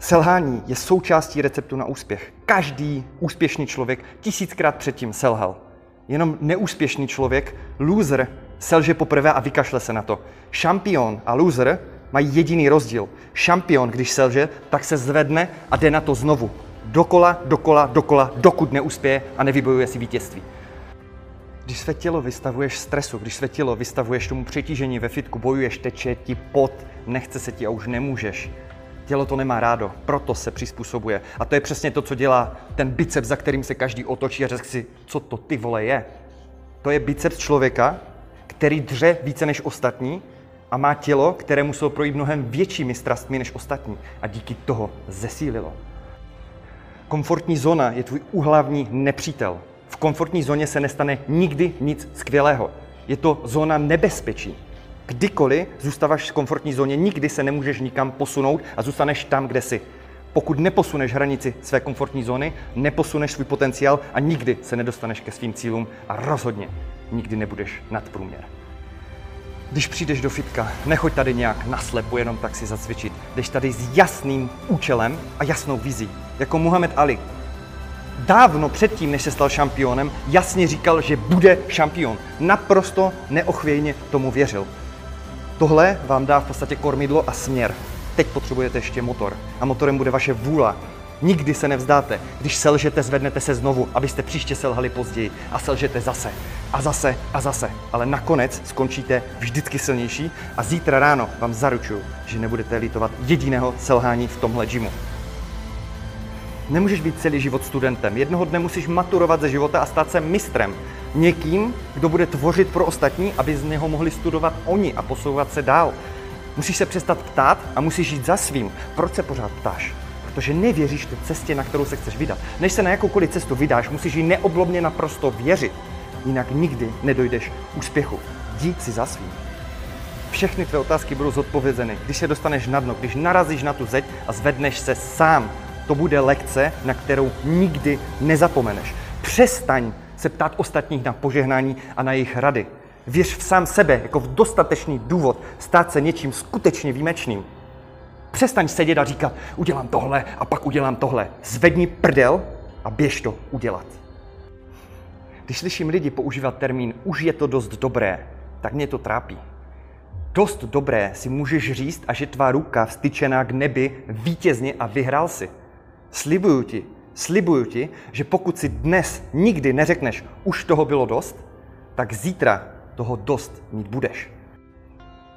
Selhání je součástí receptu na úspěch. Každý úspěšný člověk tisíckrát předtím selhal. Jenom neúspěšný člověk, loser, selže poprvé a vykašle se na to. Šampion a loser mají jediný rozdíl. Šampion, když selže, tak se zvedne a jde na to znovu. Dokola, dokola, dokola, dokud neuspěje a nevybojuje si vítězství. Když své tělo vystavuješ stresu, když své tělo vystavuješ tomu přetížení ve fitku, bojuješ, teče ti pot, nechce se ti a už nemůžeš. Tělo to nemá rádo, proto se přizpůsobuje. A to je přesně to, co dělá ten biceps, za kterým se každý otočí a řekne si, co to ty vole je. To je biceps člověka, který dře více než ostatní a má tělo, které muselo projít mnohem většími strastmi než ostatní a díky toho zesílilo. Komfortní zóna je tvůj uhlavní nepřítel. V komfortní zóně se nestane nikdy nic skvělého. Je to zóna nebezpečí. Kdykoliv zůstáváš v komfortní zóně, nikdy se nemůžeš nikam posunout a zůstaneš tam, kde jsi. Pokud neposuneš hranici své komfortní zóny, neposuneš svůj potenciál a nikdy se nedostaneš ke svým cílům a rozhodně nikdy nebudeš nad průměr. Když přijdeš do fitka, nechoď tady nějak naslepo jenom tak si zacvičit. Jdeš tady s jasným účelem a jasnou vizí. Jako Muhammad Ali. Dávno předtím, než se stal šampionem, jasně říkal, že bude šampion. Naprosto neochvějně tomu věřil. Tohle vám dá v podstatě kormidlo a směr. Teď potřebujete ještě motor. A motorem bude vaše vůle. Nikdy se nevzdáte. Když selžete, zvednete se znovu, abyste příště selhali později. A selžete zase. A zase a zase. Ale nakonec skončíte vždycky silnější a zítra ráno vám zaručuju, že nebudete litovat jediného selhání v tomhle gymu. Nemůžeš být celý život studentem. Jednoho dne musíš maturovat ze života a stát se mistrem. Někým, kdo bude tvořit pro ostatní, aby z něho mohli studovat oni a posouvat se dál. Musíš se přestat ptát a musíš žít za svým. Proč se pořád ptáš? Protože nevěříš té cestě, na kterou se chceš vydat. Než se na jakoukoliv cestu vydáš, musíš jí neoblomně naprosto věřit. Jinak nikdy nedojdeš k úspěchu. Jdi si za svým. Všechny tvé otázky budou zodpovězeny, když se dostaneš na dno, když narazíš na tu zeď a zvedneš se sám. To bude lekce, na kterou nikdy nezapomeneš. Přestaň se ptát ostatních na požehnání a na jejich rady. Věř v sám sebe jako v dostatečný důvod stát se něčím skutečně výjimečným. Přestaň sedět a říkat, udělám tohle a pak udělám tohle. Zvedni prdel a běž to udělat. Když slyším lidi používat termín už je to dost dobré, tak mě to trápí. Dost dobré si můžeš říct, až je tvá ruka vstyčená k nebi vítězně a vyhrál si. Slibuju ti, slibuju ti, že pokud si dnes nikdy neřekneš, už toho bylo dost, tak zítra toho dost mít budeš.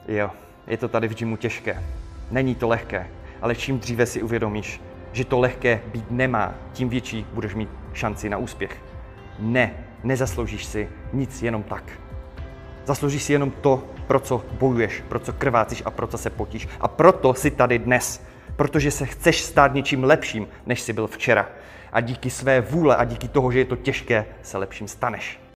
Jo, je to tady v gymu těžké. Není to lehké, ale čím dříve si uvědomíš, že to lehké být nemá, tím větší budeš mít šanci na úspěch. Ne, nezasloužíš si nic jenom tak. Zasloužíš si jenom to, pro co bojuješ, pro co krvácíš a pro co se potíš. A proto jsi tady dnes protože se chceš stát něčím lepším, než jsi byl včera. A díky své vůle a díky toho, že je to těžké, se lepším staneš.